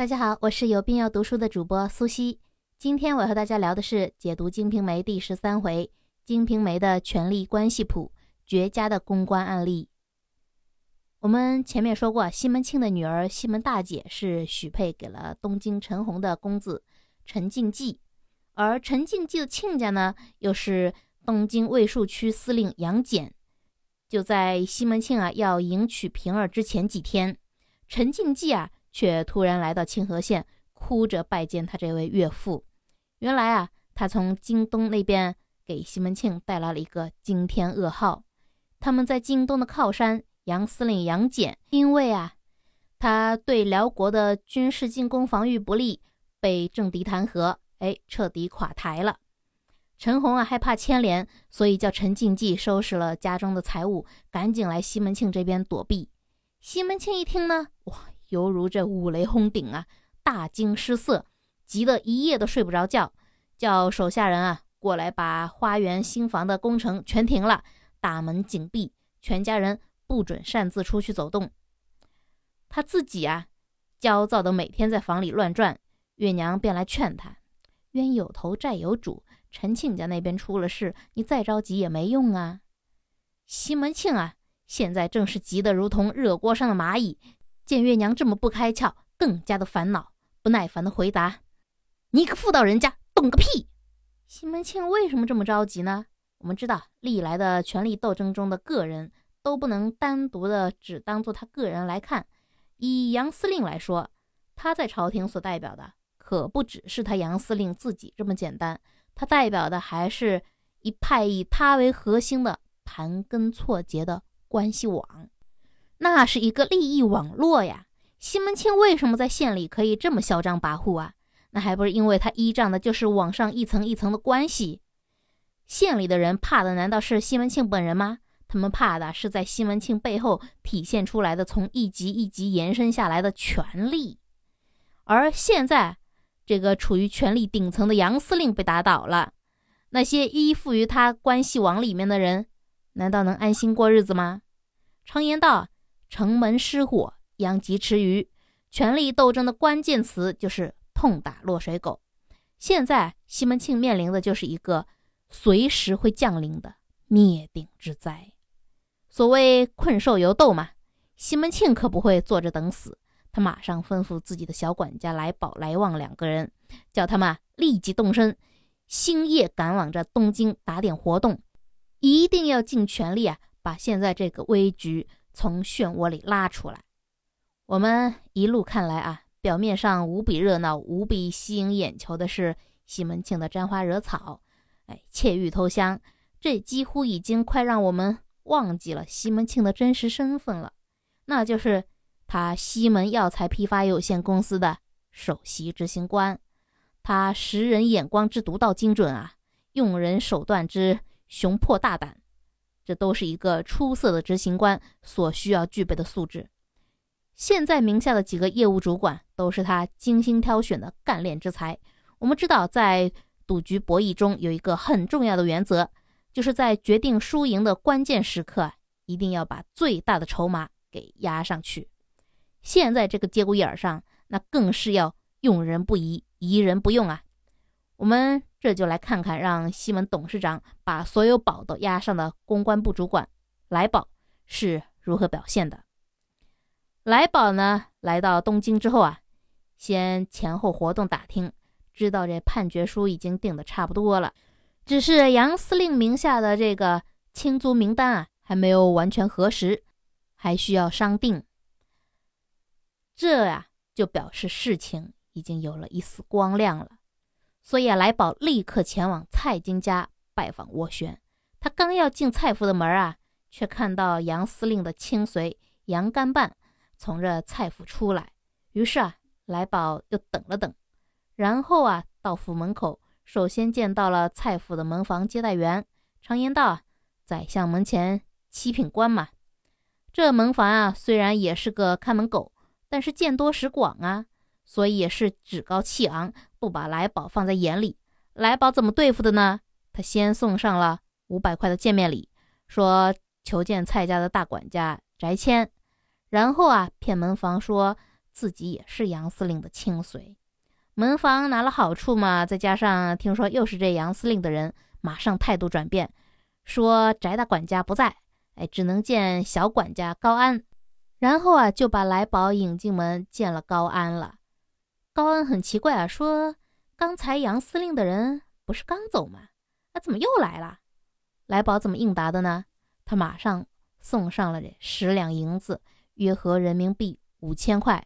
大家好，我是有病要读书的主播苏西。今天我和大家聊的是解读《金瓶梅》第十三回《金瓶梅的权力关系谱》绝佳的公关案例。我们前面说过，西门庆的女儿西门大姐是许配给了东京陈洪的公子陈静济，而陈静济的亲家呢，又是东京卫戍区司令杨戬。就在西门庆啊要迎娶平儿之前几天，陈静济啊。却突然来到清河县，哭着拜见他这位岳父。原来啊，他从京东那边给西门庆带来了一个惊天噩耗。他们在京东的靠山杨司令杨戬，因为啊，他对辽国的军事进攻防御不利，被政敌弹劾，哎，彻底垮台了。陈洪啊，害怕牵连，所以叫陈敬济收拾了家中的财物，赶紧来西门庆这边躲避。西门庆一听呢，哇！犹如这五雷轰顶啊，大惊失色，急得一夜都睡不着觉，叫手下人啊过来把花园新房的工程全停了，大门紧闭，全家人不准擅自出去走动。他自己啊，焦躁的每天在房里乱转。月娘便来劝他：“冤有头债有主，陈庆家那边出了事，你再着急也没用啊。”西门庆啊，现在正是急得如同热锅上的蚂蚁。见月娘这么不开窍，更加的烦恼，不耐烦的回答：“你个妇道人家，懂个屁！”西门庆为什么这么着急呢？我们知道，历来的权力斗争中的个人都不能单独的只当做他个人来看。以杨司令来说，他在朝廷所代表的可不只是他杨司令自己这么简单，他代表的还是一派以他为核心的盘根错节的关系网。那是一个利益网络呀！西门庆为什么在县里可以这么嚣张跋扈啊？那还不是因为他依仗的就是网上一层一层的关系。县里的人怕的难道是西门庆本人吗？他们怕的是在西门庆背后体现出来的从一级一级延伸下来的权力。而现在，这个处于权力顶层的杨司令被打倒了，那些依附于他关系网里面的人，难道能安心过日子吗？常言道。城门失火，殃及池鱼。权力斗争的关键词就是痛打落水狗。现在西门庆面临的就是一个随时会降临的灭顶之灾。所谓困兽犹斗嘛，西门庆可不会坐着等死，他马上吩咐自己的小管家来宝、来旺两个人，叫他们立即动身，星夜赶往这东京打点活动，一定要尽全力啊，把现在这个危局。从漩涡里拉出来，我们一路看来啊，表面上无比热闹、无比吸引眼球的是西门庆的沾花惹草，哎，窃玉偷香，这几乎已经快让我们忘记了西门庆的真实身份了，那就是他西门药材批发有限公司的首席执行官，他识人眼光之独到精准啊，用人手段之雄魄大胆。这都是一个出色的执行官所需要具备的素质。现在名下的几个业务主管都是他精心挑选的干练之才。我们知道，在赌局博弈中有一个很重要的原则，就是在决定输赢的关键时刻，一定要把最大的筹码给压上去。现在这个节骨眼上，那更是要用人不疑，疑人不用啊。我们这就来看看，让西门董事长把所有宝都押上的公关部主管来宝是如何表现的。来宝呢，来到东京之后啊，先前后活动打听，知道这判决书已经定的差不多了，只是杨司令名下的这个亲族名单啊，还没有完全核实，还需要商定。这呀，就表示事情已经有了一丝光亮了。所以啊，来宝立刻前往蔡京家拜访斡旋。他刚要进蔡府的门啊，却看到杨司令的亲随杨干办从这蔡府出来。于是啊，来宝又等了等，然后啊，到府门口，首先见到了蔡府的门房接待员。常言道啊，宰相门前七品官嘛。这门房啊，虽然也是个看门狗，但是见多识广啊。所以也是趾高气昂，不把来宝放在眼里。来宝怎么对付的呢？他先送上了五百块的见面礼，说求见蔡家的大管家翟谦。然后啊，骗门房说自己也是杨司令的亲随。门房拿了好处嘛，再加上听说又是这杨司令的人，马上态度转变，说翟大管家不在，哎，只能见小管家高安。然后啊，就把来宝引进门见了高安了。高安很奇怪啊，说刚才杨司令的人不是刚走吗？啊，怎么又来了？来宝怎么应答的呢？他马上送上了这十两银子，约合人民币五千块。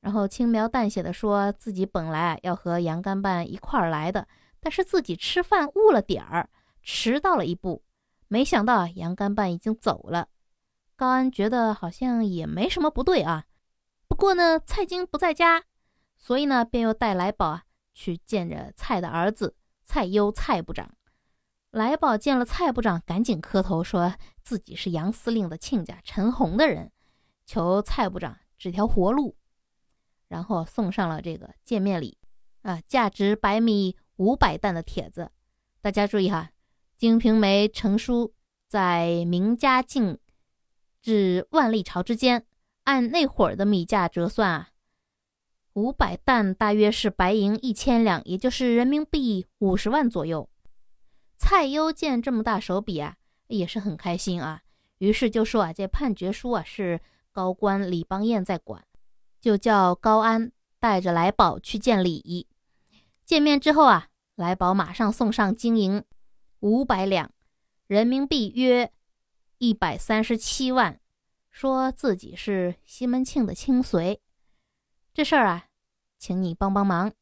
然后轻描淡写的说自己本来要和杨干办一块儿来的，但是自己吃饭误了点儿，迟到了一步。没想到杨干办已经走了。高安觉得好像也没什么不对啊。不过呢，蔡京不在家，所以呢，便又带来宝啊去见着蔡的儿子蔡攸蔡部长。来宝见了蔡部长，赶紧磕头，说自己是杨司令的亲家陈洪的人，求蔡部长指条活路。然后送上了这个见面礼，啊，价值百米五百担的帖子。大家注意哈，《金瓶梅》成书在明嘉靖至万历朝之间，按那会儿的米价折算啊，五百担大约是白银一千两，也就是人民币五十万左右。蔡攸见这么大手笔啊，也是很开心啊，于是就说啊，这判决书啊是高官李邦彦在管。就叫高安带着来宝去见李。见面之后啊，来宝马上送上金银五百两，人民币约一百三十七万，说自己是西门庆的亲随。这事儿啊，请你帮帮忙。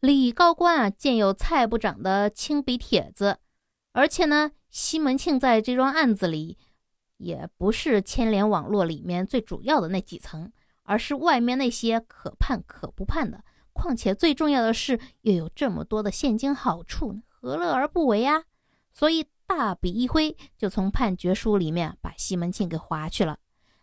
李高官啊，见有蔡部长的亲笔帖子，而且呢，西门庆在这桩案子里也不是牵连网络里面最主要的那几层。而是外面那些可判可不判的，况且最重要的是又有这么多的现金好处，何乐而不为啊？所以大笔一挥，就从判决书里面把西门庆给划去了。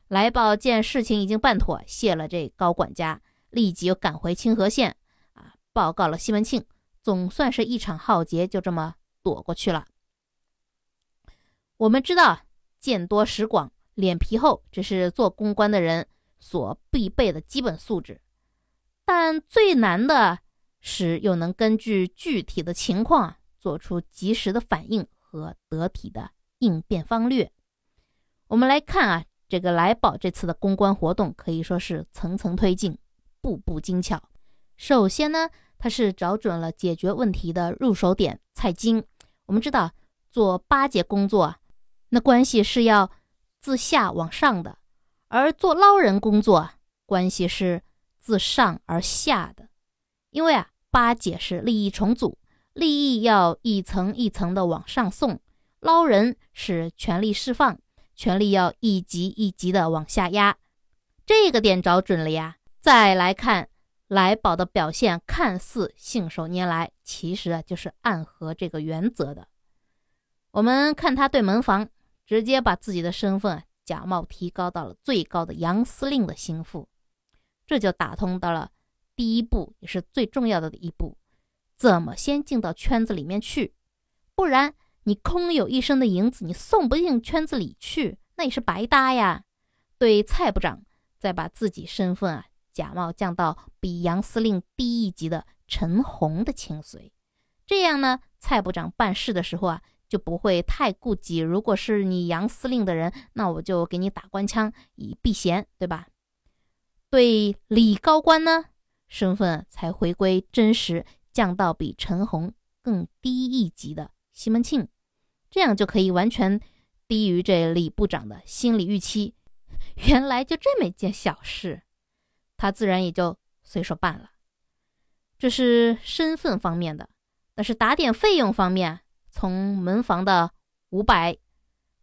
来宝见事情已经办妥，谢了这高管家，立即又赶回清河县啊，报告了西门庆。总算是一场浩劫就这么躲过去了。我们知道，见多识广、脸皮厚，这是做公关的人。所必备的基本素质，但最难的是又能根据具体的情况做出及时的反应和得体的应变方略。我们来看啊，这个来宝这次的公关活动可以说是层层推进，步步精巧。首先呢，他是找准了解决问题的入手点蔡京。我们知道做巴结工作，那关系是要自下往上的。而做捞人工作，关系是自上而下的，因为啊，巴结是利益重组，利益要一层一层的往上送；捞人是权力释放，权力要一级一级的往下压。这个点找准了呀！再来看来宝的表现，看似信手拈来，其实啊，就是暗合这个原则的。我们看他对门房，直接把自己的身份。假冒提高到了最高的杨司令的心腹，这就打通到了第一步，也是最重要的一步：怎么先进到圈子里面去？不然你空有一身的银子，你送不进圈子里去，那也是白搭呀。对蔡部长，再把自己身份啊假冒降到比杨司令低一级的陈红的亲随，这样呢，蔡部长办事的时候啊。就不会太顾忌。如果是你杨司令的人，那我就给你打官腔以避嫌，对吧？对李高官呢，身份才回归真实，降到比陈红更低一级的西门庆，这样就可以完全低于这李部长的心理预期。原来就这么一件小事，他自然也就随手办了。这是身份方面的，但是打点费用方面。从门房的五百，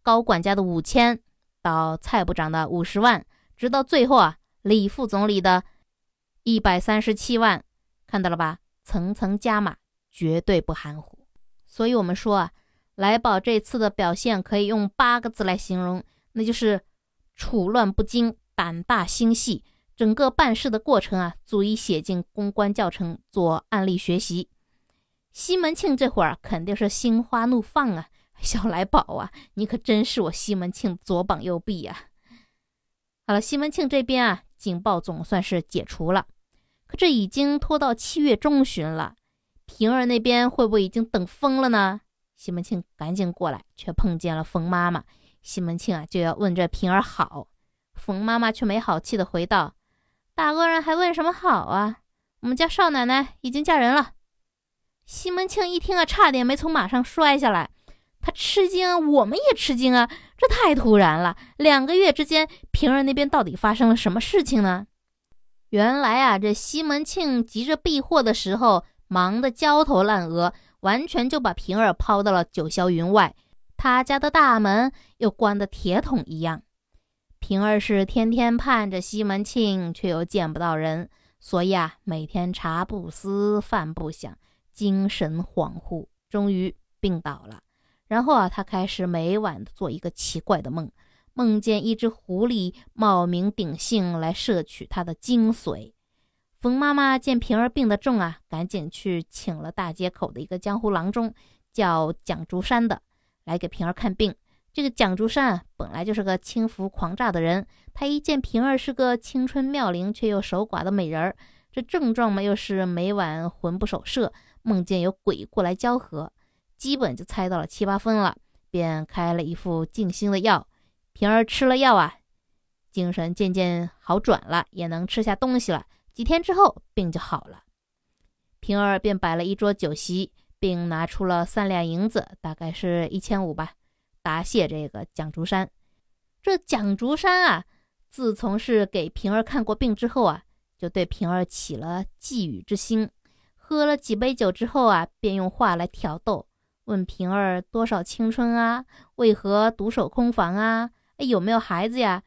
高管家的五千，到蔡部长的五十万，直到最后啊，李副总理的一百三十七万，看到了吧？层层加码，绝对不含糊。所以，我们说啊，来宝这次的表现可以用八个字来形容，那就是处乱不惊，胆大心细。整个办事的过程啊，足以写进公关教程做案例学习。西门庆这会儿肯定是心花怒放啊！小来宝啊，你可真是我西门庆左膀右臂呀！好了，西门庆这边啊，警报总算是解除了。可这已经拖到七月中旬了，平儿那边会不会已经等疯了呢？西门庆赶紧过来，却碰见了冯妈妈。西门庆啊，就要问这平儿好，冯妈妈却没好气的回道：“大恶人还问什么好啊？我们家少奶奶已经嫁人了。”西门庆一听啊，差点没从马上摔下来。他吃惊，我们也吃惊啊！这太突然了。两个月之间，平儿那边到底发生了什么事情呢？原来啊，这西门庆急着避祸的时候，忙得焦头烂额。完全就把平儿抛到了九霄云外，他家的大门又关得铁桶一样。平儿是天天盼着西门庆，却又见不到人，所以啊，每天茶不思饭不想，精神恍惚，终于病倒了。然后啊，他开始每晚做一个奇怪的梦，梦见一只狐狸冒名顶姓来摄取他的精髓。冯妈妈见平儿病得重啊，赶紧去请了大街口的一个江湖郎中，叫蒋竹山的，来给平儿看病。这个蒋竹山，本来就是个轻浮狂诈的人，他一见平儿是个青春妙龄却又守寡的美人儿，这症状嘛又是每晚魂不守舍，梦见有鬼过来交合，基本就猜到了七八分了，便开了一副静心的药。平儿吃了药啊，精神渐渐好转了，也能吃下东西了。几天之后，病就好了。平儿便摆了一桌酒席，并拿出了三两银子，大概是一千五吧，答谢这个蒋竹山。这蒋竹山啊，自从是给平儿看过病之后啊，就对平儿起了觊觎之心。喝了几杯酒之后啊，便用话来挑逗，问平儿多少青春啊，为何独守空房啊？哎，有没有孩子呀？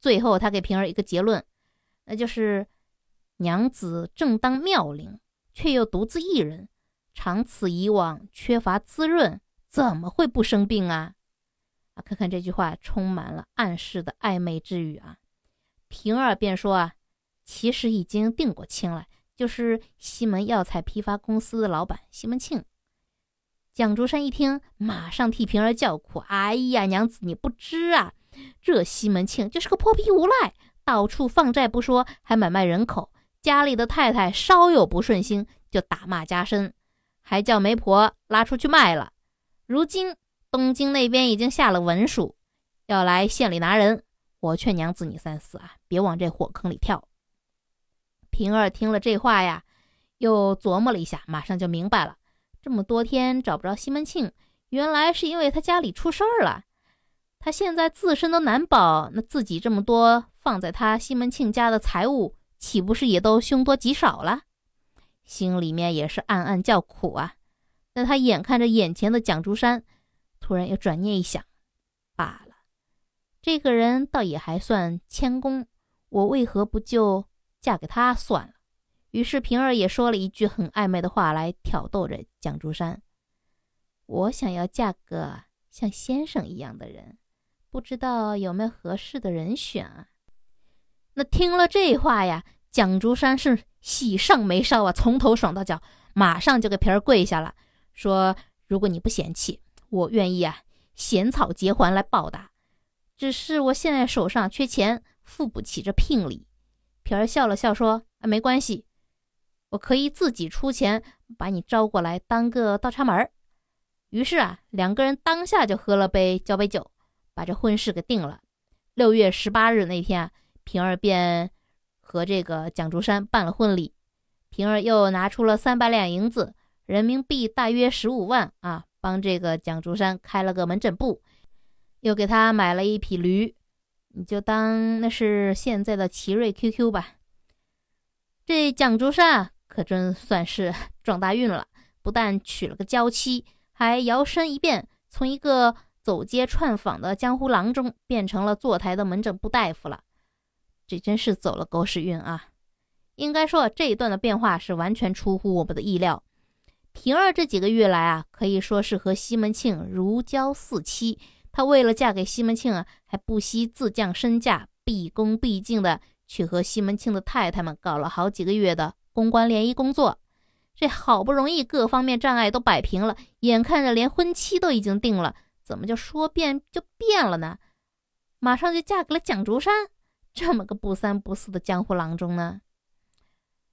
最后他给平儿一个结论，那就是。娘子正当妙龄，却又独自一人，长此以往，缺乏滋润，怎么会不生病啊？啊，看看这句话，充满了暗示的暧昧之语啊。平儿便说啊，其实已经定过亲了，就是西门药材批发公司的老板西门庆。蒋竹山一听，马上替平儿叫苦：“哎呀，娘子你不知啊，这西门庆就是个泼皮无赖，到处放债不说，还买卖人口。”家里的太太稍有不顺心，就打骂加身，还叫媒婆拉出去卖了。如今东京那边已经下了文书，要来县里拿人。我劝娘子你三思啊，别往这火坑里跳。平儿听了这话呀，又琢磨了一下，马上就明白了。这么多天找不着西门庆，原来是因为他家里出事儿了。他现在自身都难保，那自己这么多放在他西门庆家的财物。岂不是也都凶多吉少了？心里面也是暗暗叫苦啊。那他眼看着眼前的蒋竹山，突然又转念一想，罢了，这个人倒也还算谦恭，我为何不就嫁给他算了？于是平儿也说了一句很暧昧的话来挑逗着蒋竹山：“我想要嫁个像先生一样的人，不知道有没有合适的人选啊？”那听了这话呀，蒋竹山是喜上眉梢啊，从头爽到脚，马上就给平儿跪下了，说：“如果你不嫌弃，我愿意啊，衔草结环来报答。只是我现在手上缺钱，付不起这聘礼。”平儿笑了笑说：“啊，没关系，我可以自己出钱把你招过来当个倒插门。”于是啊，两个人当下就喝了杯交杯酒，把这婚事给定了。六月十八日那天啊。平儿便和这个蒋竹山办了婚礼，平儿又拿出了三百两银子，人民币大约十五万啊，帮这个蒋竹山开了个门诊部，又给他买了一匹驴，你就当那是现在的奇瑞 QQ 吧。这蒋竹山，可真算是 撞大运了，不但娶了个娇妻，还摇身一变，从一个走街串访的江湖郎中，变成了坐台的门诊部大夫了。这真是走了狗屎运啊！应该说这一段的变化是完全出乎我们的意料。平儿这几个月来啊，可以说是和西门庆如胶似漆。她为了嫁给西门庆啊，还不惜自降身价，毕恭毕敬的去和西门庆的太太们搞了好几个月的公关联谊工作。这好不容易各方面障碍都摆平了，眼看着连婚期都已经定了，怎么就说变就变了呢？马上就嫁给了蒋竹山。这么个不三不四的江湖郎中呢？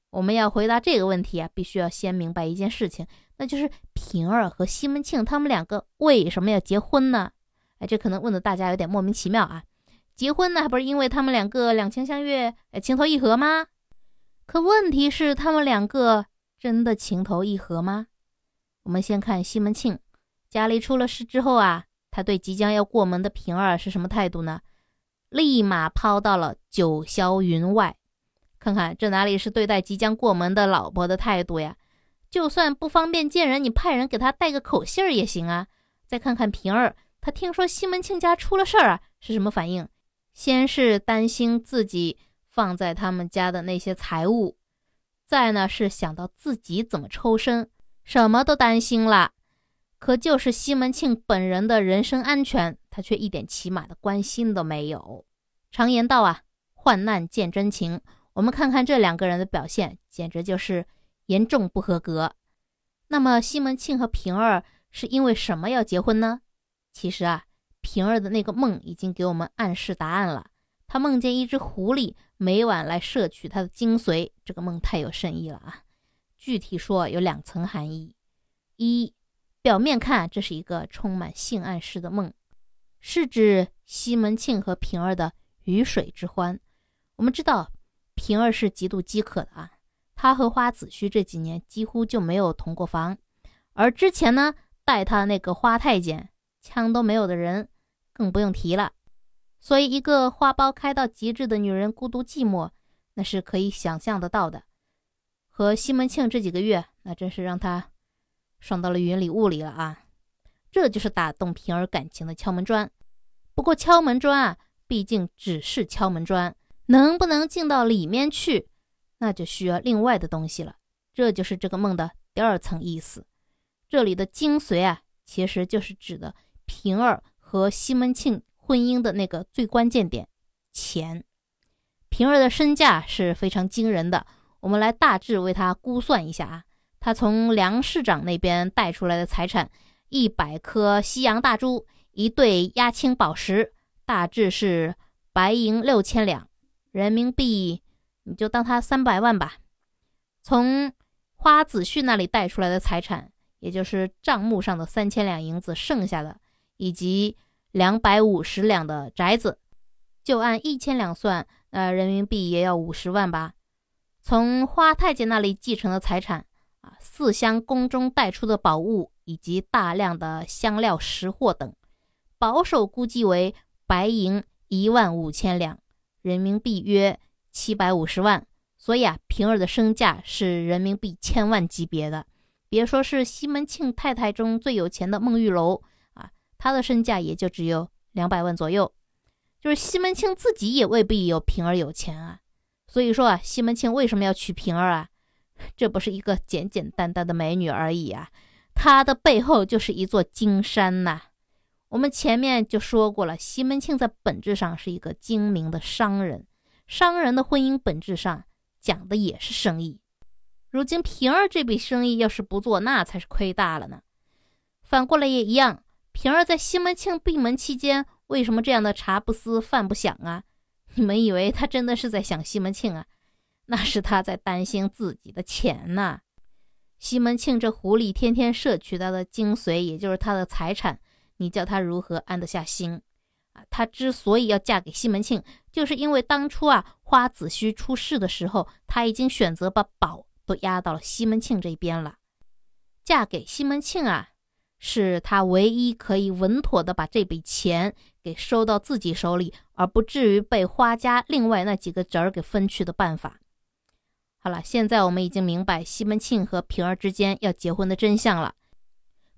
我们要回答这个问题啊，必须要先明白一件事情，那就是平儿和西门庆他们两个为什么要结婚呢？哎，这可能问的大家有点莫名其妙啊。结婚呢，还不是因为他们两个两情相悦，哎，情投意合吗？可问题是，他们两个真的情投意合吗？我们先看西门庆，家里出了事之后啊，他对即将要过门的平儿是什么态度呢？立马抛到了九霄云外。看看这哪里是对待即将过门的老婆的态度呀？就算不方便见人，你派人给他带个口信儿也行啊。再看看平儿，他听说西门庆家出了事儿啊，是什么反应？先是担心自己放在他们家的那些财物，再呢是想到自己怎么抽身，什么都担心了。可就是西门庆本人的人身安全，他却一点起码的关心都没有。常言道啊，患难见真情。我们看看这两个人的表现，简直就是严重不合格。那么西门庆和平儿是因为什么要结婚呢？其实啊，平儿的那个梦已经给我们暗示答案了。他梦见一只狐狸每晚来摄取他的精髓，这个梦太有深意了啊！具体说有两层含义：一，表面看这是一个充满性暗示的梦，是指西门庆和平儿的鱼水之欢。我们知道。平儿是极度饥渴的啊，他和花子虚这几年几乎就没有同过房，而之前呢带他那个花太监枪都没有的人更不用提了。所以，一个花苞开到极致的女人孤独寂寞，那是可以想象得到的。和西门庆这几个月，那真是让他爽到了云里雾里了啊！这就是打动平儿感情的敲门砖。不过，敲门砖啊，毕竟只是敲门砖。能不能进到里面去，那就需要另外的东西了。这就是这个梦的第二层意思。这里的精髓啊，其实就是指的平儿和西门庆婚姻的那个最关键点——钱。平儿的身价是非常惊人的，我们来大致为他估算一下啊。他从梁市长那边带出来的财产：一百颗西洋大珠，一对压青宝石，大致是白银六千两。人民币，你就当它三百万吧。从花子旭那里带出来的财产，也就是账目上的三千两银子，剩下的以及两百五十两的宅子，就按一千两算，呃，人民币也要五十万吧。从花太监那里继承的财产啊，四箱宫中带出的宝物，以及大量的香料食货等，保守估计为白银一万五千两。人民币约七百五十万，所以啊，平儿的身价是人民币千万级别的。别说是西门庆太太中最有钱的孟玉楼啊，她的身价也就只有两百万左右。就是西门庆自己也未必有平儿有钱啊。所以说啊，西门庆为什么要娶平儿啊？这不是一个简简单单的美女而已啊，她的背后就是一座金山呐。我们前面就说过了，西门庆在本质上是一个精明的商人，商人的婚姻本质上讲的也是生意。如今平儿这笔生意要是不做，那才是亏大了呢。反过来也一样，平儿在西门庆闭门期间，为什么这样的茶不思饭不想啊？你们以为他真的是在想西门庆啊？那是他在担心自己的钱呐。西门庆这狐狸天天摄取他的精髓，也就是他的财产。你叫他如何安得下心啊？他之所以要嫁给西门庆，就是因为当初啊花子虚出事的时候，他已经选择把宝都压到了西门庆这边了。嫁给西门庆啊，是他唯一可以稳妥的把这笔钱给收到自己手里，而不至于被花家另外那几个侄儿给分去的办法。好了，现在我们已经明白西门庆和平儿之间要结婚的真相了。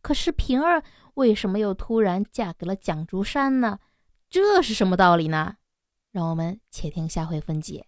可是平儿。为什么又突然嫁给了蒋竹山呢？这是什么道理呢？让我们且听下回分解。